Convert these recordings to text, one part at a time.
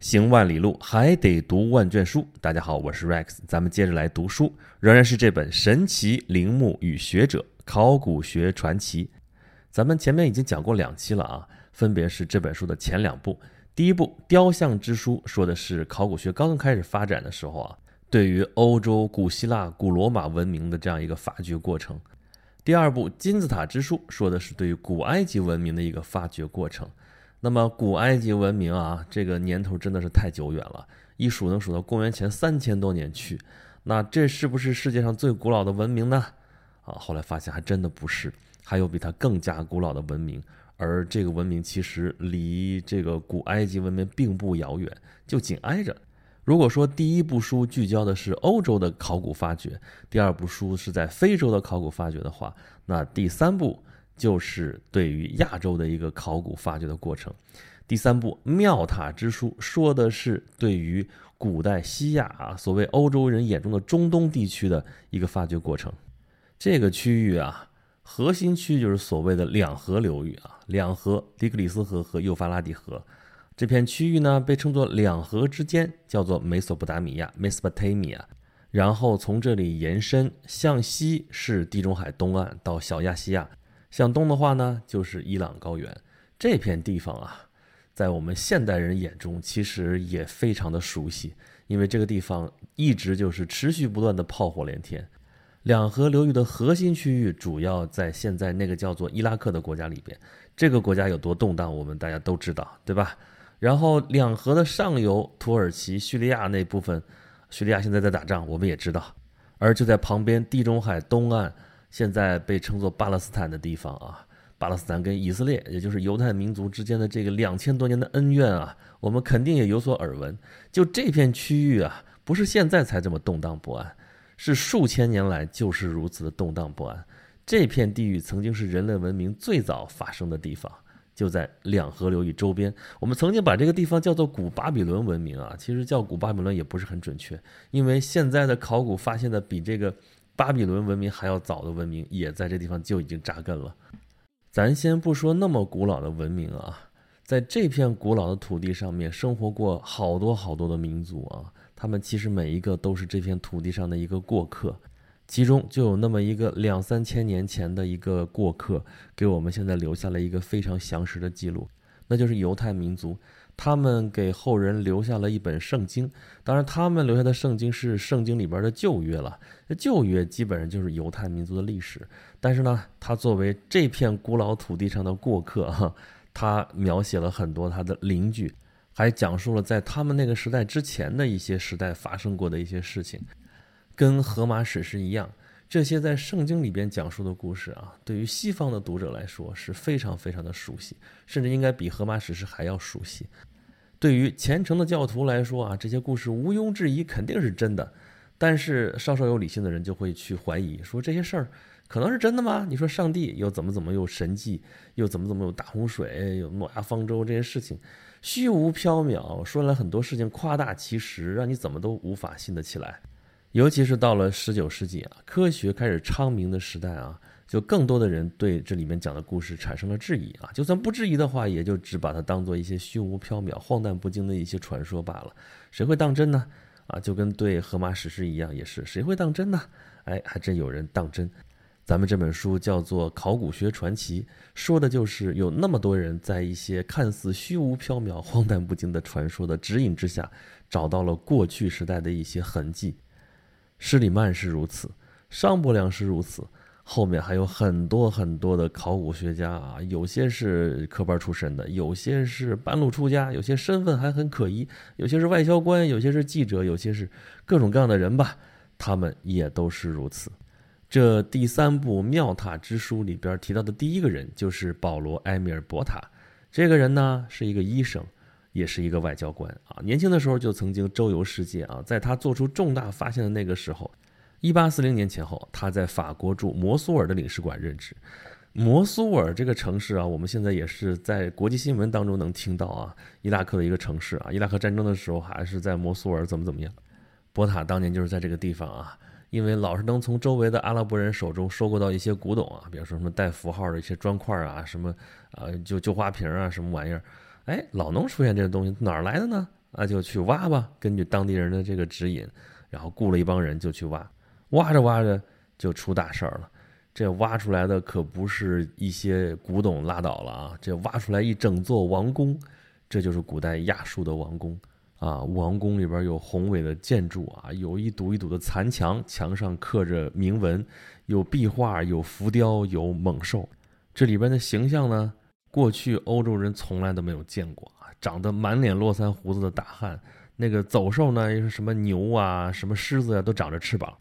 行万里路，还得读万卷书。大家好，我是 Rex，咱们接着来读书，仍然是这本《神奇陵墓与学者：考古学传奇》。咱们前面已经讲过两期了啊，分别是这本书的前两部。第一部《雕像之书》说的是考古学刚刚开始发展的时候啊，对于欧洲古希腊、古罗马文明的这样一个发掘过程。第二部《金字塔之书》说的是对于古埃及文明的一个发掘过程。那么古埃及文明啊，这个年头真的是太久远了，一数能数到公元前三千多年去。那这是不是世界上最古老的文明呢？啊，后来发现还真的不是，还有比它更加古老的文明。而这个文明其实离这个古埃及文明并不遥远，就紧挨着。如果说第一部书聚焦的是欧洲的考古发掘，第二部书是在非洲的考古发掘的话，那第三部。就是对于亚洲的一个考古发掘的过程。第三部《庙塔之书》说的是对于古代西亚啊，所谓欧洲人眼中的中东地区的一个发掘过程。这个区域啊，核心区就是所谓的两河流域啊，两河——底格里斯河和幼发拉底河。这片区域呢，被称作两河之间，叫做美索不达米亚 （Mesopotamia）。然后从这里延伸向西是地中海东岸到小亚细亚。向东的话呢，就是伊朗高原这片地方啊，在我们现代人眼中其实也非常的熟悉，因为这个地方一直就是持续不断的炮火连天。两河流域的核心区域主要在现在那个叫做伊拉克的国家里边，这个国家有多动荡，我们大家都知道，对吧？然后两河的上游，土耳其、叙利亚那部分，叙利亚现在在打仗，我们也知道。而就在旁边，地中海东岸。现在被称作巴勒斯坦的地方啊，巴勒斯坦跟以色列，也就是犹太民族之间的这个两千多年的恩怨啊，我们肯定也有所耳闻。就这片区域啊，不是现在才这么动荡不安，是数千年来就是如此的动荡不安。这片地域曾经是人类文明最早发生的地方，就在两河流域周边。我们曾经把这个地方叫做古巴比伦文明啊，其实叫古巴比伦也不是很准确，因为现在的考古发现的比这个。巴比伦文明还要早的文明也在这地方就已经扎根了。咱先不说那么古老的文明啊，在这片古老的土地上面生活过好多好多的民族啊，他们其实每一个都是这片土地上的一个过客，其中就有那么一个两三千年前的一个过客，给我们现在留下了一个非常详实的记录，那就是犹太民族。他们给后人留下了一本圣经，当然，他们留下的圣经是圣经里边的旧约了。旧约基本上就是犹太民族的历史，但是呢，他作为这片古老土地上的过客，哈，他描写了很多他的邻居，还讲述了在他们那个时代之前的一些时代发生过的一些事情，跟荷马史诗一样。这些在圣经里边讲述的故事啊，对于西方的读者来说是非常非常的熟悉，甚至应该比荷马史诗还要熟悉。对于虔诚的教徒来说啊，这些故事毋庸置疑肯定是真的。但是稍稍有理性的人就会去怀疑，说这些事儿可能是真的吗？你说上帝又怎么怎么有神迹，又怎么怎么有大洪水，有诺亚方舟这些事情，虚无缥缈，说来很多事情夸大其词，让你怎么都无法信得起来。尤其是到了十九世纪啊，科学开始昌明的时代啊，就更多的人对这里面讲的故事产生了质疑啊。就算不质疑的话，也就只把它当做一些虚无缥缈、荒诞不经的一些传说罢了。谁会当真呢？啊，就跟对荷马史诗一样，也是谁会当真呢？哎，还真有人当真。咱们这本书叫做《考古学传奇》，说的就是有那么多人在一些看似虚无缥缈、荒诞不经的传说的指引之下，找到了过去时代的一些痕迹。施里曼是如此，商伯良是如此，后面还有很多很多的考古学家啊，有些是科班出身的，有些是半路出家，有些身份还很可疑，有些是外交官，有些是记者，有些是各种各样的人吧，他们也都是如此。这第三部《庙塔之书》里边提到的第一个人就是保罗·埃米尔·博塔，这个人呢是一个医生。也是一个外交官啊，年轻的时候就曾经周游世界啊。在他做出重大发现的那个时候，一八四零年前后，他在法国驻摩苏尔的领事馆任职。摩苏尔这个城市啊，我们现在也是在国际新闻当中能听到啊，伊拉克的一个城市啊。伊拉克战争的时候还是在摩苏尔怎么怎么样。博塔当年就是在这个地方啊，因为老是能从周围的阿拉伯人手中收购到一些古董啊，比如说什么带符号的一些砖块啊，什么啊就旧花瓶啊，什么玩意儿。哎，老能出现这个东西，哪儿来的呢？那就去挖吧。根据当地人的这个指引，然后雇了一帮人就去挖，挖着挖着就出大事儿了。这挖出来的可不是一些古董拉倒了啊，这挖出来一整座王宫，这就是古代亚述的王宫啊。王宫里边有宏伟的建筑啊，有一堵一堵的残墙，墙上刻着铭文，有壁画，有浮雕，有猛兽。这里边的形象呢？过去欧洲人从来都没有见过啊，长得满脸络腮胡子的大汉，那个走兽呢，又是什么牛啊，什么狮子呀，都长着翅膀。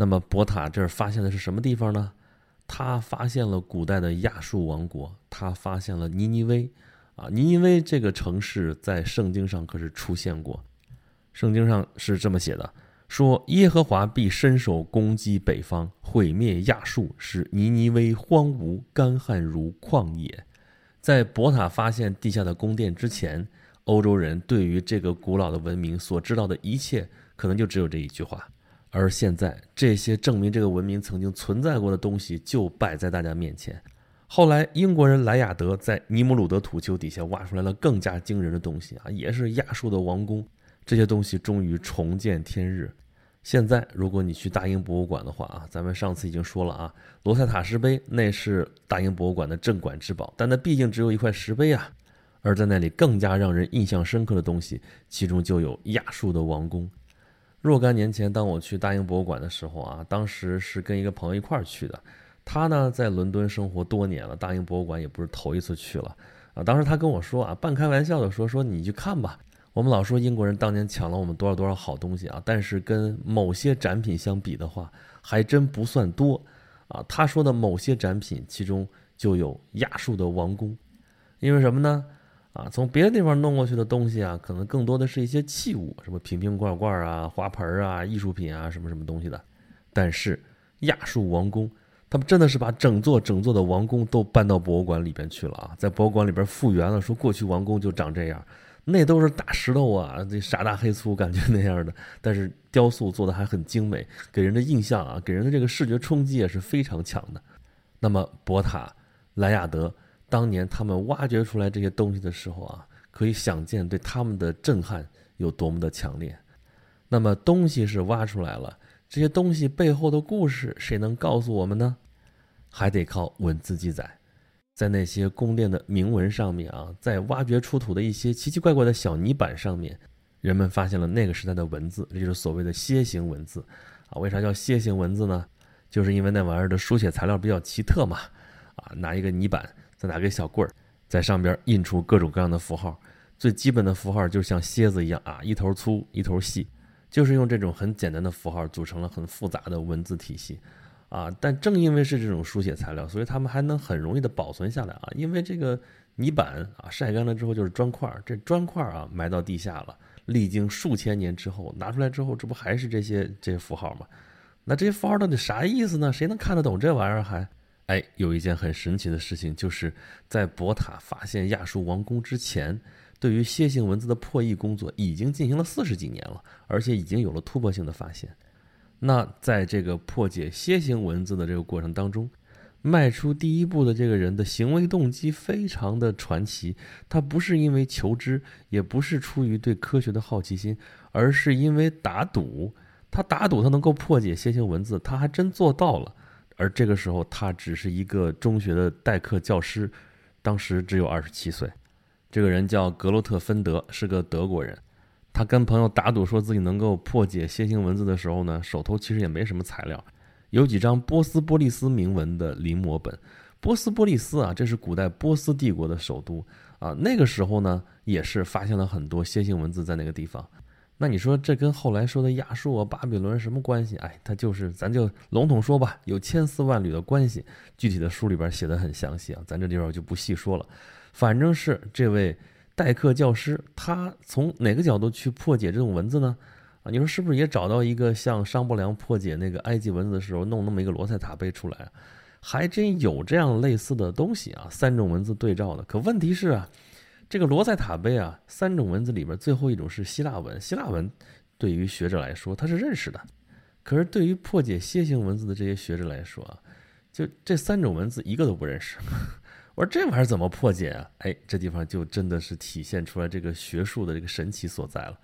那么博塔这儿发现的是什么地方呢？他发现了古代的亚述王国，他发现了尼尼微，啊，尼尼微这个城市在圣经上可是出现过，圣经上是这么写的，说耶和华必伸手攻击北方，毁灭亚述，使尼尼微荒芜干旱如旷野。在博塔发现地下的宫殿之前，欧洲人对于这个古老的文明所知道的一切，可能就只有这一句话。而现在，这些证明这个文明曾经存在过的东西就摆在大家面前。后来，英国人莱雅德在尼姆鲁德土丘底下挖出来了更加惊人的东西啊，也是亚述的王宫。这些东西终于重见天日。现在，如果你去大英博物馆的话啊，咱们上次已经说了啊，罗塞塔石碑那是大英博物馆的镇馆之宝，但那毕竟只有一块石碑啊。而在那里更加让人印象深刻的东西，其中就有亚述的王宫。若干年前，当我去大英博物馆的时候啊，当时是跟一个朋友一块儿去的，他呢在伦敦生活多年了，大英博物馆也不是头一次去了啊。当时他跟我说啊，半开玩笑的说说你去看吧。我们老说英国人当年抢了我们多少多少好东西啊，但是跟某些展品相比的话，还真不算多啊。他说的某些展品，其中就有亚述的王宫，因为什么呢？啊，从别的地方弄过去的东西啊，可能更多的是一些器物，什么瓶瓶罐罐啊、花盆啊、艺术品啊，什么什么东西的。但是亚述王宫，他们真的是把整座整座的王宫都搬到博物馆里边去了啊，在博物馆里边复原了，说过去王宫就长这样。那都是大石头啊，这傻大黑粗，感觉那样的。但是雕塑做的还很精美，给人的印象啊，给人的这个视觉冲击也是非常强的。那么博塔、莱亚德当年他们挖掘出来这些东西的时候啊，可以想见对他们的震撼有多么的强烈。那么东西是挖出来了，这些东西背后的故事，谁能告诉我们呢？还得靠文字记载。在那些宫殿的铭文上面啊，在挖掘出土的一些奇奇怪怪的小泥板上面，人们发现了那个时代的文字，这就是所谓的楔形文字啊。为啥叫楔形文字呢？就是因为那玩意儿的书写材料比较奇特嘛。啊，拿一个泥板，再拿根小棍儿，在上边印出各种各样的符号。最基本的符号就像楔子一样啊，一头粗一头细，就是用这种很简单的符号组成了很复杂的文字体系。啊，但正因为是这种书写材料，所以他们还能很容易的保存下来啊。因为这个泥板啊晒干了之后就是砖块，这砖块啊埋到地下了，历经数千年之后拿出来之后，这不还是这些这些符号吗？那这些符号到底啥意思呢？谁能看得懂这玩意儿？还哎，有一件很神奇的事情，就是在博塔发现亚述王宫之前，对于楔形文字的破译工作已经进行了四十几年了，而且已经有了突破性的发现。那在这个破解楔形文字的这个过程当中，迈出第一步的这个人的行为动机非常的传奇。他不是因为求知，也不是出于对科学的好奇心，而是因为打赌。他打赌他能够破解楔形文字，他还真做到了。而这个时候，他只是一个中学的代课教师，当时只有二十七岁。这个人叫格洛特芬德，是个德国人。他跟朋友打赌，说自己能够破解楔形文字的时候呢，手头其实也没什么材料，有几张波斯波利斯铭文的临摹本。波斯波利斯啊，这是古代波斯帝国的首都啊。那个时候呢，也是发现了很多楔形文字在那个地方。那你说这跟后来说的亚述啊、巴比伦什么关系？哎，它就是咱就笼统说吧，有千丝万缕的关系。具体的书里边写的很详细啊，咱这地方就不细说了。反正是这位。代课教师，他从哪个角度去破解这种文字呢？啊，你说是不是也找到一个像商伯良破解那个埃及文字的时候弄那么一个罗塞塔碑出来？还真有这样类似的东西啊，三种文字对照的。可问题是啊，这个罗塞塔碑啊，三种文字里边最后一种是希腊文，希腊文对于学者来说他是认识的，可是对于破解楔形文字的这些学者来说啊，就这三种文字一个都不认识。我说这玩意儿怎么破解啊？哎，这地方就真的是体现出来这个学术的这个神奇所在了。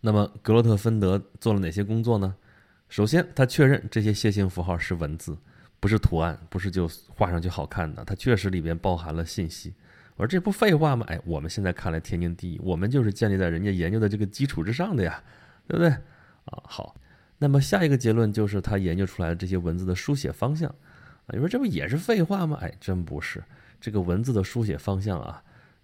那么格洛特芬德做了哪些工作呢？首先，他确认这些楔形符号是文字，不是图案，不是就画上去好看的，它确实里边包含了信息。我说这不废话吗？哎，我们现在看来天经地义，我们就是建立在人家研究的这个基础之上的呀，对不对？啊，好。那么下一个结论就是他研究出来的这些文字的书写方向。啊，你说这不也是废话吗？哎，真不是。这个文字的书写方向啊，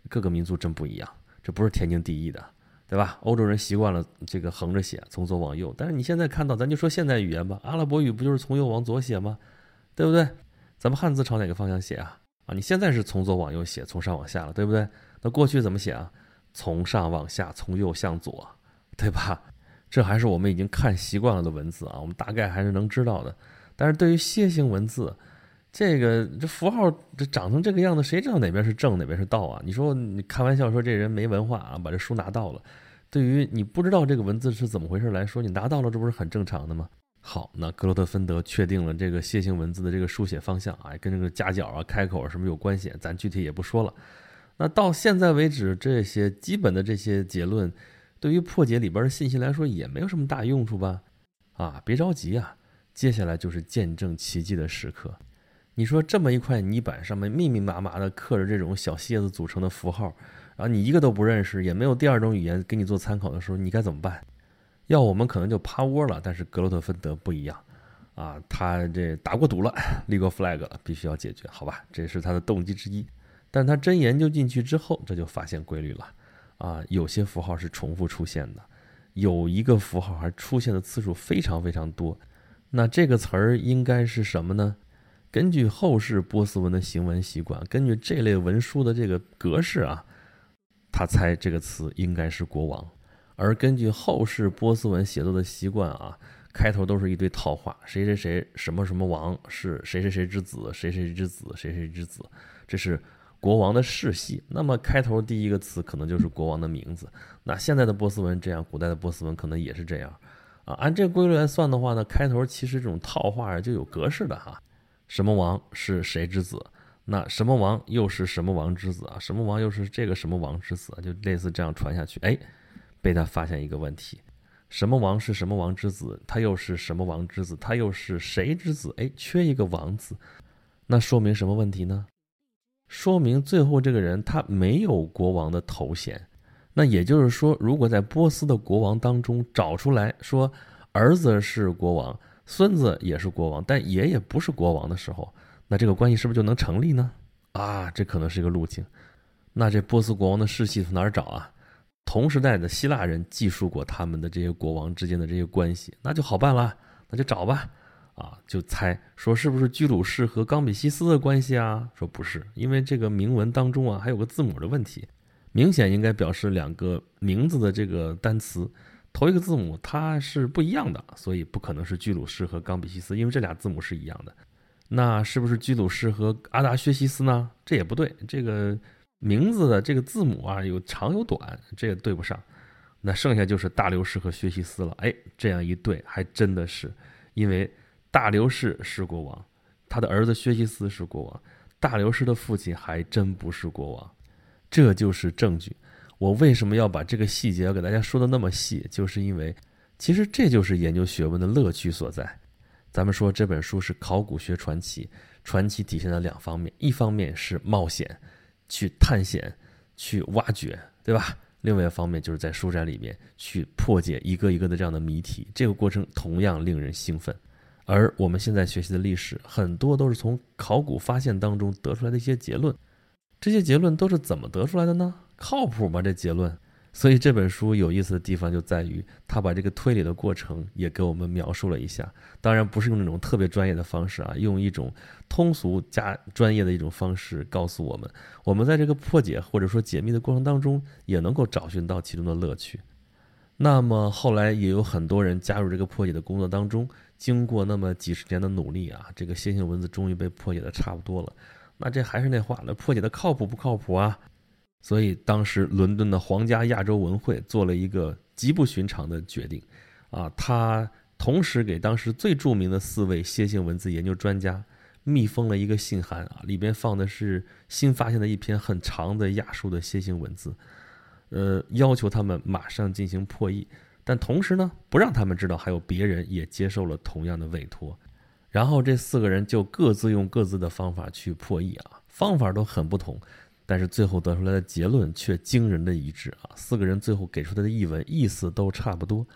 各个民族真不一样，这不是天经地义的。对吧？欧洲人习惯了这个横着写，从左往右。但是你现在看到，咱就说现代语言吧，阿拉伯语不就是从右往左写吗？对不对？咱们汉字朝哪个方向写啊？啊，你现在是从左往右写，从上往下了，对不对？那过去怎么写啊？从上往下，从右向左，对吧？这还是我们已经看习惯了的文字啊，我们大概还是能知道的。但是对于楔形文字，这个这符号这长成这个样子，谁知道哪边是正哪边是倒啊？你说你开玩笑说这人没文化啊，把这书拿到了。对于你不知道这个文字是怎么回事来说，你拿到了这不是很正常的吗？好，那格罗特芬德确定了这个楔形文字的这个书写方向啊，跟这个夹角啊、开口啊什么有关系，咱具体也不说了。那到现在为止，这些基本的这些结论，对于破解里边的信息来说，也没有什么大用处吧？啊，别着急啊，接下来就是见证奇迹的时刻。你说这么一块泥板上面密密麻麻的刻着这种小楔子组成的符号，然后你一个都不认识，也没有第二种语言给你做参考的时候，你该怎么办？要我们可能就趴窝了。但是格罗特芬德不一样，啊，他这打过赌了，立过 flag 了，必须要解决，好吧？这是他的动机之一。但他真研究进去之后，这就发现规律了，啊，有些符号是重复出现的，有一个符号还出现的次数非常非常多。那这个词儿应该是什么呢？根据后世波斯文的行文习惯，根据这类文书的这个格式啊，他猜这个词应该是国王。而根据后世波斯文写作的习惯啊，开头都是一堆套话，谁谁谁什么什么王是谁谁谁之子，谁谁之子，谁谁之子，这是国王的世系。那么开头第一个词可能就是国王的名字。那现在的波斯文这样，古代的波斯文可能也是这样啊。按这个规律来算的话呢，开头其实这种套话就有格式的哈。什么王是谁之子？那什么王又是什么王之子啊？什么王又是这个什么王之子啊？就类似这样传下去。哎，被他发现一个问题：什么王是什么王之子？他又是什么王之子？他又是谁之子？哎，缺一个王字，那说明什么问题呢？说明最后这个人他没有国王的头衔。那也就是说，如果在波斯的国王当中找出来说儿子是国王。孙子也是国王，但爷爷不是国王的时候，那这个关系是不是就能成立呢？啊，这可能是一个路径。那这波斯国王的世系从哪儿找啊？同时代的希腊人记述过他们的这些国王之间的这些关系，那就好办了，那就找吧。啊，就猜说是不是居鲁士和冈比西斯的关系啊？说不是，因为这个铭文当中啊还有个字母的问题，明显应该表示两个名字的这个单词。头一个字母它是不一样的，所以不可能是居鲁士和冈比西斯，因为这俩字母是一样的。那是不是居鲁士和阿达薛西斯呢？这也不对，这个名字的这个字母啊有长有短，这个对不上。那剩下就是大流士和薛西斯了。哎，这样一对还真的是，因为大流士是国王，他的儿子薛西斯是国王，大流士的父亲还真不是国王，这就是证据。我为什么要把这个细节要给大家说的那么细？就是因为，其实这就是研究学问的乐趣所在。咱们说这本书是考古学传奇，传奇体现了两方面：一方面是冒险，去探险，去挖掘，对吧？另外一方面就是在书斋里面去破解一个一个的这样的谜题，这个过程同样令人兴奋。而我们现在学习的历史，很多都是从考古发现当中得出来的一些结论。这些结论都是怎么得出来的呢？靠谱吗？这结论？所以这本书有意思的地方就在于，他把这个推理的过程也给我们描述了一下。当然不是用那种特别专业的方式啊，用一种通俗加专业的一种方式告诉我们，我们在这个破解或者说解密的过程当中，也能够找寻到其中的乐趣。那么后来也有很多人加入这个破解的工作当中，经过那么几十年的努力啊，这个楔形文字终于被破解的差不多了。那这还是那话，那破解的靠谱不靠谱啊？所以当时伦敦的皇家亚洲文会做了一个极不寻常的决定，啊，他同时给当时最著名的四位楔形文字研究专家密封了一个信函啊，里边放的是新发现的一篇很长的亚述的楔形文字，呃，要求他们马上进行破译，但同时呢，不让他们知道还有别人也接受了同样的委托。然后这四个人就各自用各自的方法去破译啊，方法都很不同，但是最后得出来的结论却惊人的一致啊！四个人最后给出来的译文意思都差不多，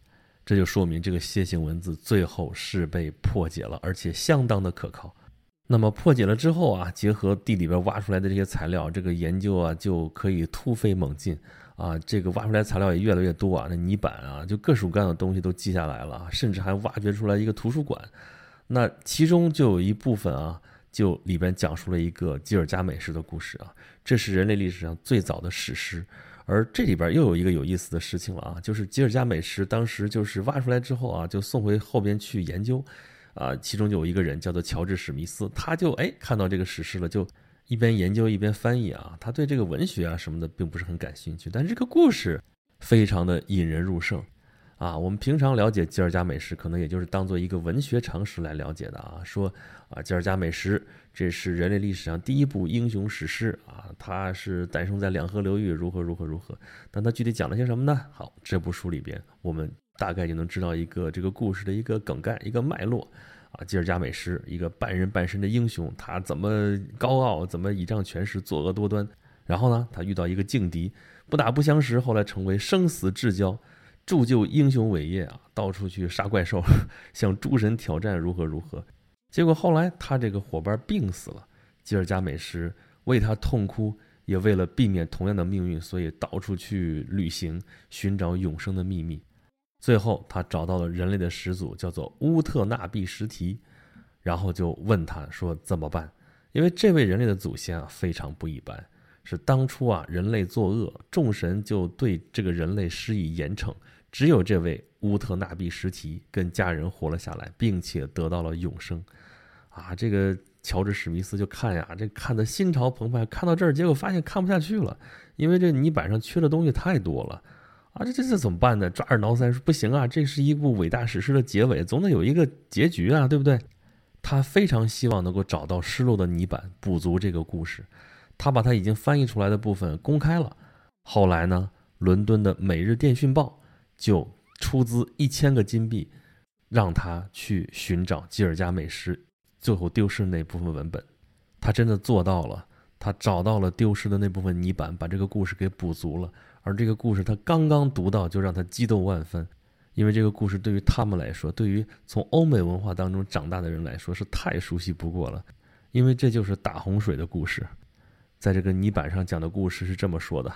这就说明这个楔形文字最后是被破解了，而且相当的可靠。那么破解了之后啊，结合地里边挖出来的这些材料，这个研究啊就可以突飞猛进啊！这个挖出来材料也越来越多啊，那泥板啊，就各种各样的东西都记下来了，甚至还挖掘出来一个图书馆。那其中就有一部分啊，就里边讲述了一个吉尔加美什的故事啊，这是人类历史上最早的史诗。而这里边又有一个有意思的事情了啊，就是吉尔加美什当时就是挖出来之后啊，就送回后边去研究，啊，其中就有一个人叫做乔治史密斯，他就哎看到这个史诗了，就一边研究一边翻译啊，他对这个文学啊什么的并不是很感兴趣，但是这个故事非常的引人入胜。啊，我们平常了解吉尔加美什，可能也就是当做一个文学常识来了解的啊。说啊，吉尔加美什这是人类历史上第一部英雄史诗啊，它是诞生在两河流域，如何如何如何。但它具体讲了些什么呢？好，这部书里边，我们大概就能知道一个这个故事的一个梗概、一个脉络啊。吉尔加美什，一个半人半神的英雄，他怎么高傲，怎么倚仗权势，作恶多端。然后呢，他遇到一个劲敌，不打不相识，后来成为生死至交。铸就英雄伟业啊，到处去杀怪兽，向诸神挑战如何如何。结果后来他这个伙伴病死了，吉尔加美什为他痛哭，也为了避免同样的命运，所以到处去旅行，寻找永生的秘密。最后他找到了人类的始祖，叫做乌特纳比什提，然后就问他说怎么办？因为这位人类的祖先啊非常不一般，是当初啊人类作恶，众神就对这个人类施以严惩。只有这位乌特纳比什提跟家人活了下来，并且得到了永生，啊，这个乔治史密斯就看呀，这看的心潮澎湃，看到这儿，结果发现看不下去了，因为这泥板上缺的东西太多了，啊，这这这怎么办呢？抓耳挠腮说不行啊，这是一部伟大史诗的结尾，总得有一个结局啊，对不对？他非常希望能够找到失落的泥板，补足这个故事，他把他已经翻译出来的部分公开了。后来呢，伦敦的《每日电讯报》。就出资一千个金币，让他去寻找吉尔加美什最后丢失那部分文本。他真的做到了，他找到了丢失的那部分泥板，把这个故事给补足了。而这个故事他刚刚读到，就让他激动万分，因为这个故事对于他们来说，对于从欧美文化当中长大的人来说是太熟悉不过了。因为这就是大洪水的故事，在这个泥板上讲的故事是这么说的：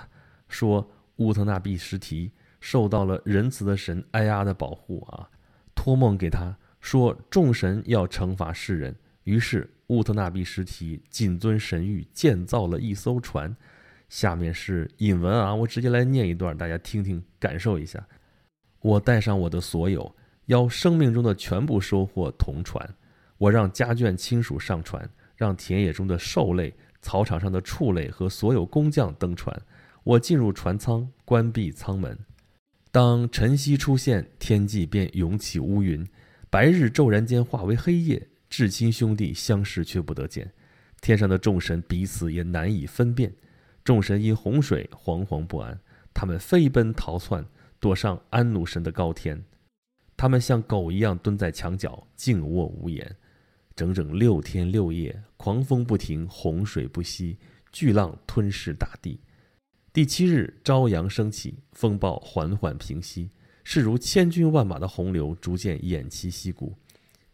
说乌特纳比什提。受到了仁慈的神埃阿的保护啊，托梦给他说众神要惩罚世人，于是乌特纳比什提谨遵神谕建造了一艘船。下面是引文啊，我直接来念一段，大家听听感受一下。我带上我的所有，邀生命中的全部收获同船。我让家眷亲属上船，让田野中的兽类、草场上的畜类和所有工匠登船。我进入船舱，关闭舱门。当晨曦出现，天际便涌起乌云，白日骤然间化为黑夜。至亲兄弟相视却不得见，天上的众神彼此也难以分辨。众神因洪水惶惶不安，他们飞奔逃窜，躲上安努神的高天。他们像狗一样蹲在墙角，静卧无言。整整六天六夜，狂风不停，洪水不息，巨浪吞噬大地。第七日，朝阳升起，风暴缓缓平息，势如千军万马的洪流逐渐偃旗息鼓，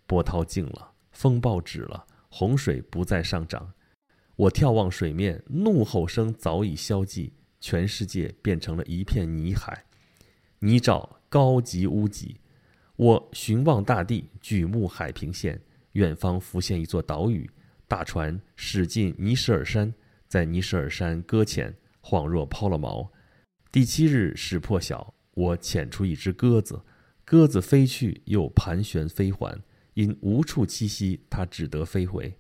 波涛静了，风暴止了，洪水不再上涨。我眺望水面，怒吼声早已消寂，全世界变成了一片泥海，泥沼高级屋脊。我寻望大地，举目海平线，远方浮现一座岛屿，大船驶进尼什尔山，在尼什尔山搁浅。恍若抛了锚。第七日始破晓，我遣出一只鸽子，鸽子飞去又盘旋飞还，因无处栖息，它只得飞回。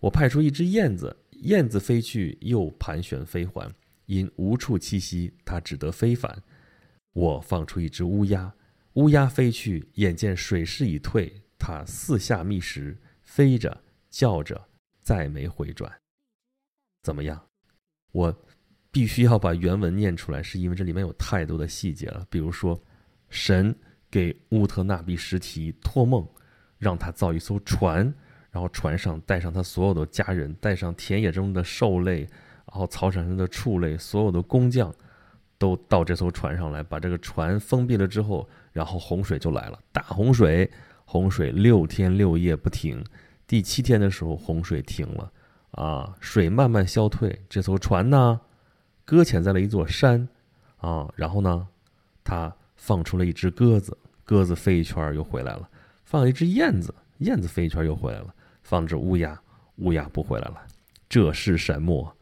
我派出一只燕子，燕子飞去又盘旋飞还，因无处栖息，它只得飞返。我放出一只乌鸦，乌鸦飞去，眼见水势已退，它四下觅食，飞着叫着再没回转。怎么样？我必须要把原文念出来，是因为这里面有太多的细节了。比如说，神给乌特纳比什提托梦，让他造一艘船，然后船上带上他所有的家人，带上田野中的兽类，然后草场上的畜类，所有的工匠，都到这艘船上来，把这个船封闭了之后，然后洪水就来了，大洪水，洪水六天六夜不停，第七天的时候洪水停了。啊，水慢慢消退，这艘船呢，搁浅在了一座山，啊，然后呢，他放出了一只鸽子，鸽子飞一圈又回来了，放一只燕子，燕子飞一圈又回来了，放只乌鸦，乌鸦不回来了，这是什么？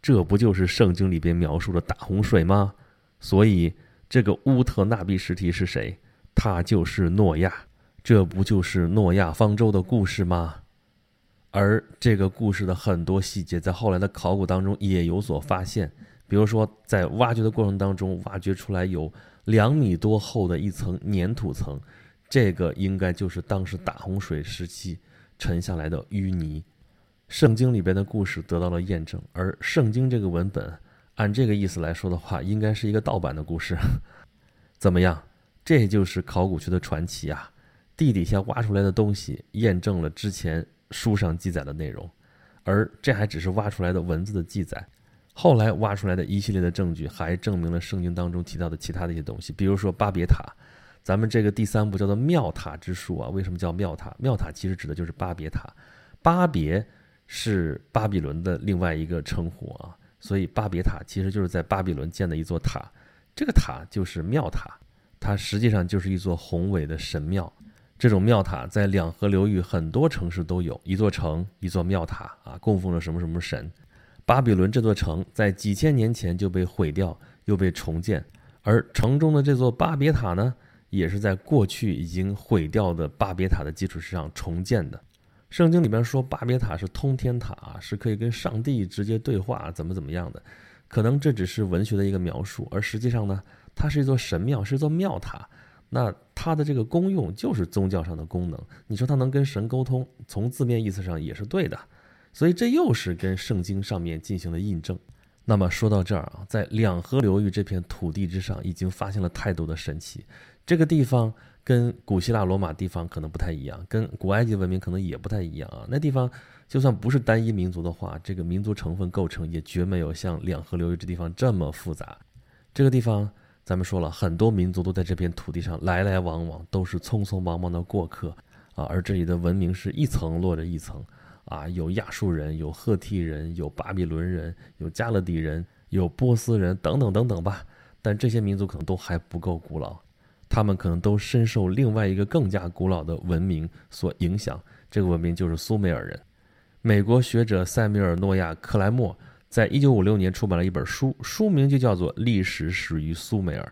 这不就是圣经里边描述的大洪水吗？所以这个乌特纳比什提是谁？他就是诺亚，这不就是诺亚方舟的故事吗？而这个故事的很多细节，在后来的考古当中也有所发现。比如说，在挖掘的过程当中，挖掘出来有两米多厚的一层粘土层，这个应该就是当时大洪水时期沉下来的淤泥。圣经里边的故事得到了验证，而圣经这个文本，按这个意思来说的话，应该是一个盗版的故事。怎么样？这就是考古学的传奇啊！地底下挖出来的东西，验证了之前。书上记载的内容，而这还只是挖出来的文字的记载。后来挖出来的一系列的证据，还证明了圣经当中提到的其他的一些东西。比如说巴别塔，咱们这个第三部叫做庙塔之术啊。为什么叫庙塔？庙塔其实指的就是巴别塔。巴别是巴比伦的另外一个称呼啊，所以巴别塔其实就是在巴比伦建的一座塔。这个塔就是庙塔，它实际上就是一座宏伟的神庙。这种庙塔在两河流域很多城市都有一座城，一座庙塔啊，供奉了什么什么神。巴比伦这座城在几千年前就被毁掉，又被重建，而城中的这座巴别塔呢，也是在过去已经毁掉的巴别塔的基础之上重建的。圣经里边说巴别塔是通天塔，是可以跟上帝直接对话，怎么怎么样的？可能这只是文学的一个描述，而实际上呢，它是一座神庙，是一座庙塔。那它的这个功用就是宗教上的功能，你说它能跟神沟通，从字面意思上也是对的，所以这又是跟圣经上面进行了印证。那么说到这儿啊，在两河流域这片土地之上，已经发现了太多的神奇。这个地方跟古希腊罗马地方可能不太一样，跟古埃及文明可能也不太一样啊。那地方就算不是单一民族的话，这个民族成分构成也绝没有像两河流域这地方这么复杂。这个地方。咱们说了很多民族都在这片土地上来来往往，都是匆匆忙忙的过客啊。而这里的文明是一层落着一层啊，有亚述人，有赫梯人，有巴比伦人，有加勒底人，有波斯人等等等等吧。但这些民族可能都还不够古老，他们可能都深受另外一个更加古老的文明所影响。这个文明就是苏美尔人。美国学者塞米尔诺亚克莱默。在一九五六年出版了一本书，书名就叫做《历史始于苏美尔》。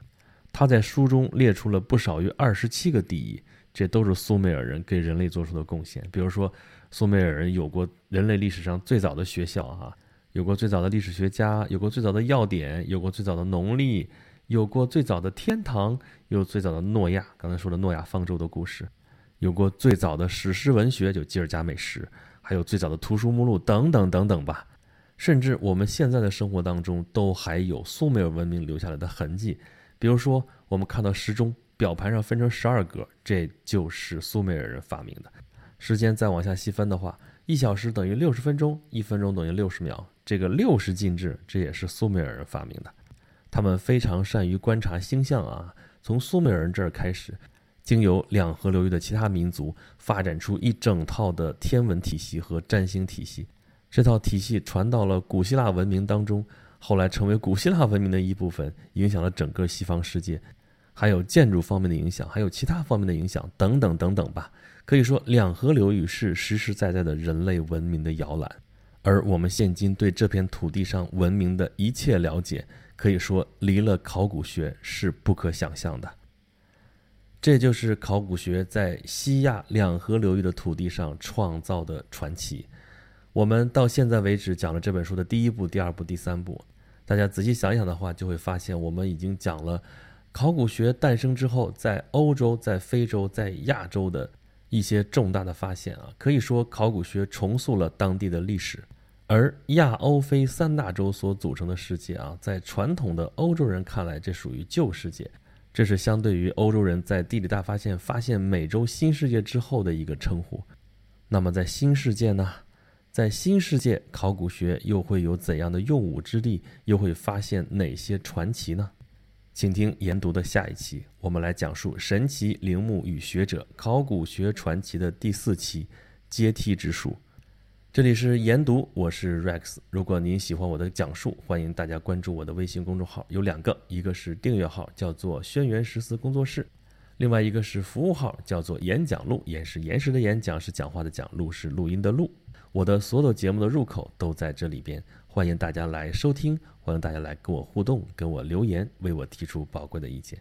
他在书中列出了不少于二十七个第一，这都是苏美尔人给人类做出的贡献。比如说，苏美尔人有过人类历史上最早的学校，哈，有过最早的历史学家，有过最早的要点，有过最早的农历，有过最早的天堂，有最早的诺亚，刚才说的诺亚方舟的故事，有过最早的史诗文学，就吉尔加美什，还有最早的图书目录等等等等吧。甚至我们现在的生活当中都还有苏美尔文明留下来的痕迹，比如说我们看到时钟表盘上分成十二格，这就是苏美尔人发明的。时间再往下细分的话，一小时等于六十分钟，一分钟等于六十秒，这个六十进制这也是苏美尔人发明的。他们非常善于观察星象啊，从苏美尔人这儿开始，经由两河流域的其他民族发展出一整套的天文体系和占星体系。这套体系传到了古希腊文明当中，后来成为古希腊文明的一部分，影响了整个西方世界，还有建筑方面的影响，还有其他方面的影响，等等等等吧。可以说，两河流域是实实在在的人类文明的摇篮，而我们现今对这片土地上文明的一切了解，可以说离了考古学是不可想象的。这就是考古学在西亚两河流域的土地上创造的传奇。我们到现在为止讲了这本书的第一部、第二部、第三部，大家仔细想想的话，就会发现我们已经讲了考古学诞生之后，在欧洲、在非洲、在亚洲的一些重大的发现啊，可以说考古学重塑了当地的历史。而亚欧非三大洲所组成的世界啊，在传统的欧洲人看来，这属于旧世界，这是相对于欧洲人在地理大发现发现美洲新世界之后的一个称呼。那么在新世界呢？在新世界，考古学又会有怎样的用武之地？又会发现哪些传奇呢？请听研读的下一期，我们来讲述神奇陵墓与学者考古学传奇的第四期——阶梯之术。这里是研读，我是 Rex。如果您喜欢我的讲述，欢迎大家关注我的微信公众号，有两个，一个是订阅号，叫做“轩辕十四工作室”，另外一个是服务号，叫做“演讲录”。演是延时的演，讲是讲话的讲，录是录音的录。我的所有节目的入口都在这里边，欢迎大家来收听，欢迎大家来跟我互动，跟我留言，为我提出宝贵的意见。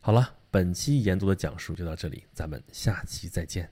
好了，本期研读的讲述就到这里，咱们下期再见。